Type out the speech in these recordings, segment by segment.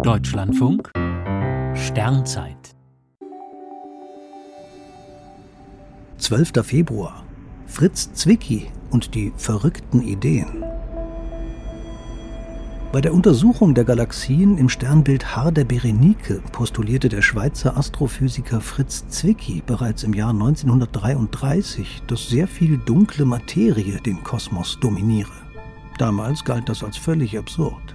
Deutschlandfunk Sternzeit 12. Februar Fritz Zwicky und die verrückten Ideen. Bei der Untersuchung der Galaxien im Sternbild Haar der Berenike postulierte der Schweizer Astrophysiker Fritz Zwicky bereits im Jahr 1933, dass sehr viel dunkle Materie den Kosmos dominiere. Damals galt das als völlig absurd.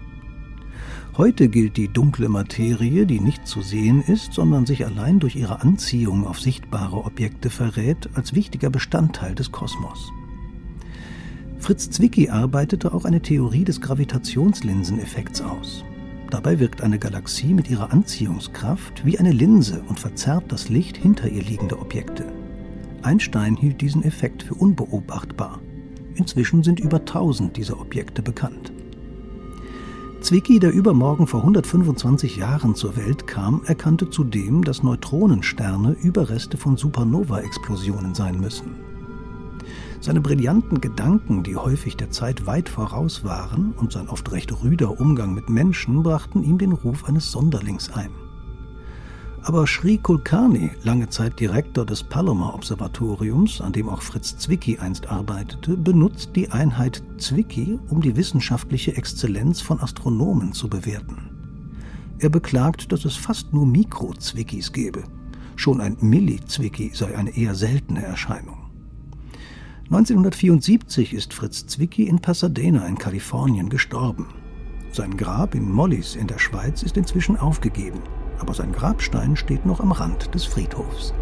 Heute gilt die dunkle Materie, die nicht zu sehen ist, sondern sich allein durch ihre Anziehung auf sichtbare Objekte verrät, als wichtiger Bestandteil des Kosmos. Fritz Zwicky arbeitete auch eine Theorie des Gravitationslinseneffekts aus. Dabei wirkt eine Galaxie mit ihrer Anziehungskraft wie eine Linse und verzerrt das Licht hinter ihr liegende Objekte. Einstein hielt diesen Effekt für unbeobachtbar. Inzwischen sind über 1000 dieser Objekte bekannt. Zwicky, der übermorgen vor 125 Jahren zur Welt kam, erkannte zudem, dass Neutronensterne Überreste von Supernova-Explosionen sein müssen. Seine brillanten Gedanken, die häufig der Zeit weit voraus waren, und sein oft recht rüder Umgang mit Menschen brachten ihm den Ruf eines Sonderlings ein. Aber Sri Kulkarni, lange Zeit Direktor des Palomar-Observatoriums, an dem auch Fritz Zwicky einst arbeitete, benutzt die Einheit Zwicky, um die wissenschaftliche Exzellenz von Astronomen zu bewerten. Er beklagt, dass es fast nur Mikro-Zwickys gebe. Schon ein Milli-Zwicky sei eine eher seltene Erscheinung. 1974 ist Fritz Zwicky in Pasadena in Kalifornien gestorben. Sein Grab in Mollis in der Schweiz ist inzwischen aufgegeben, aber sein Grabstein steht noch am Rand des Friedhofs.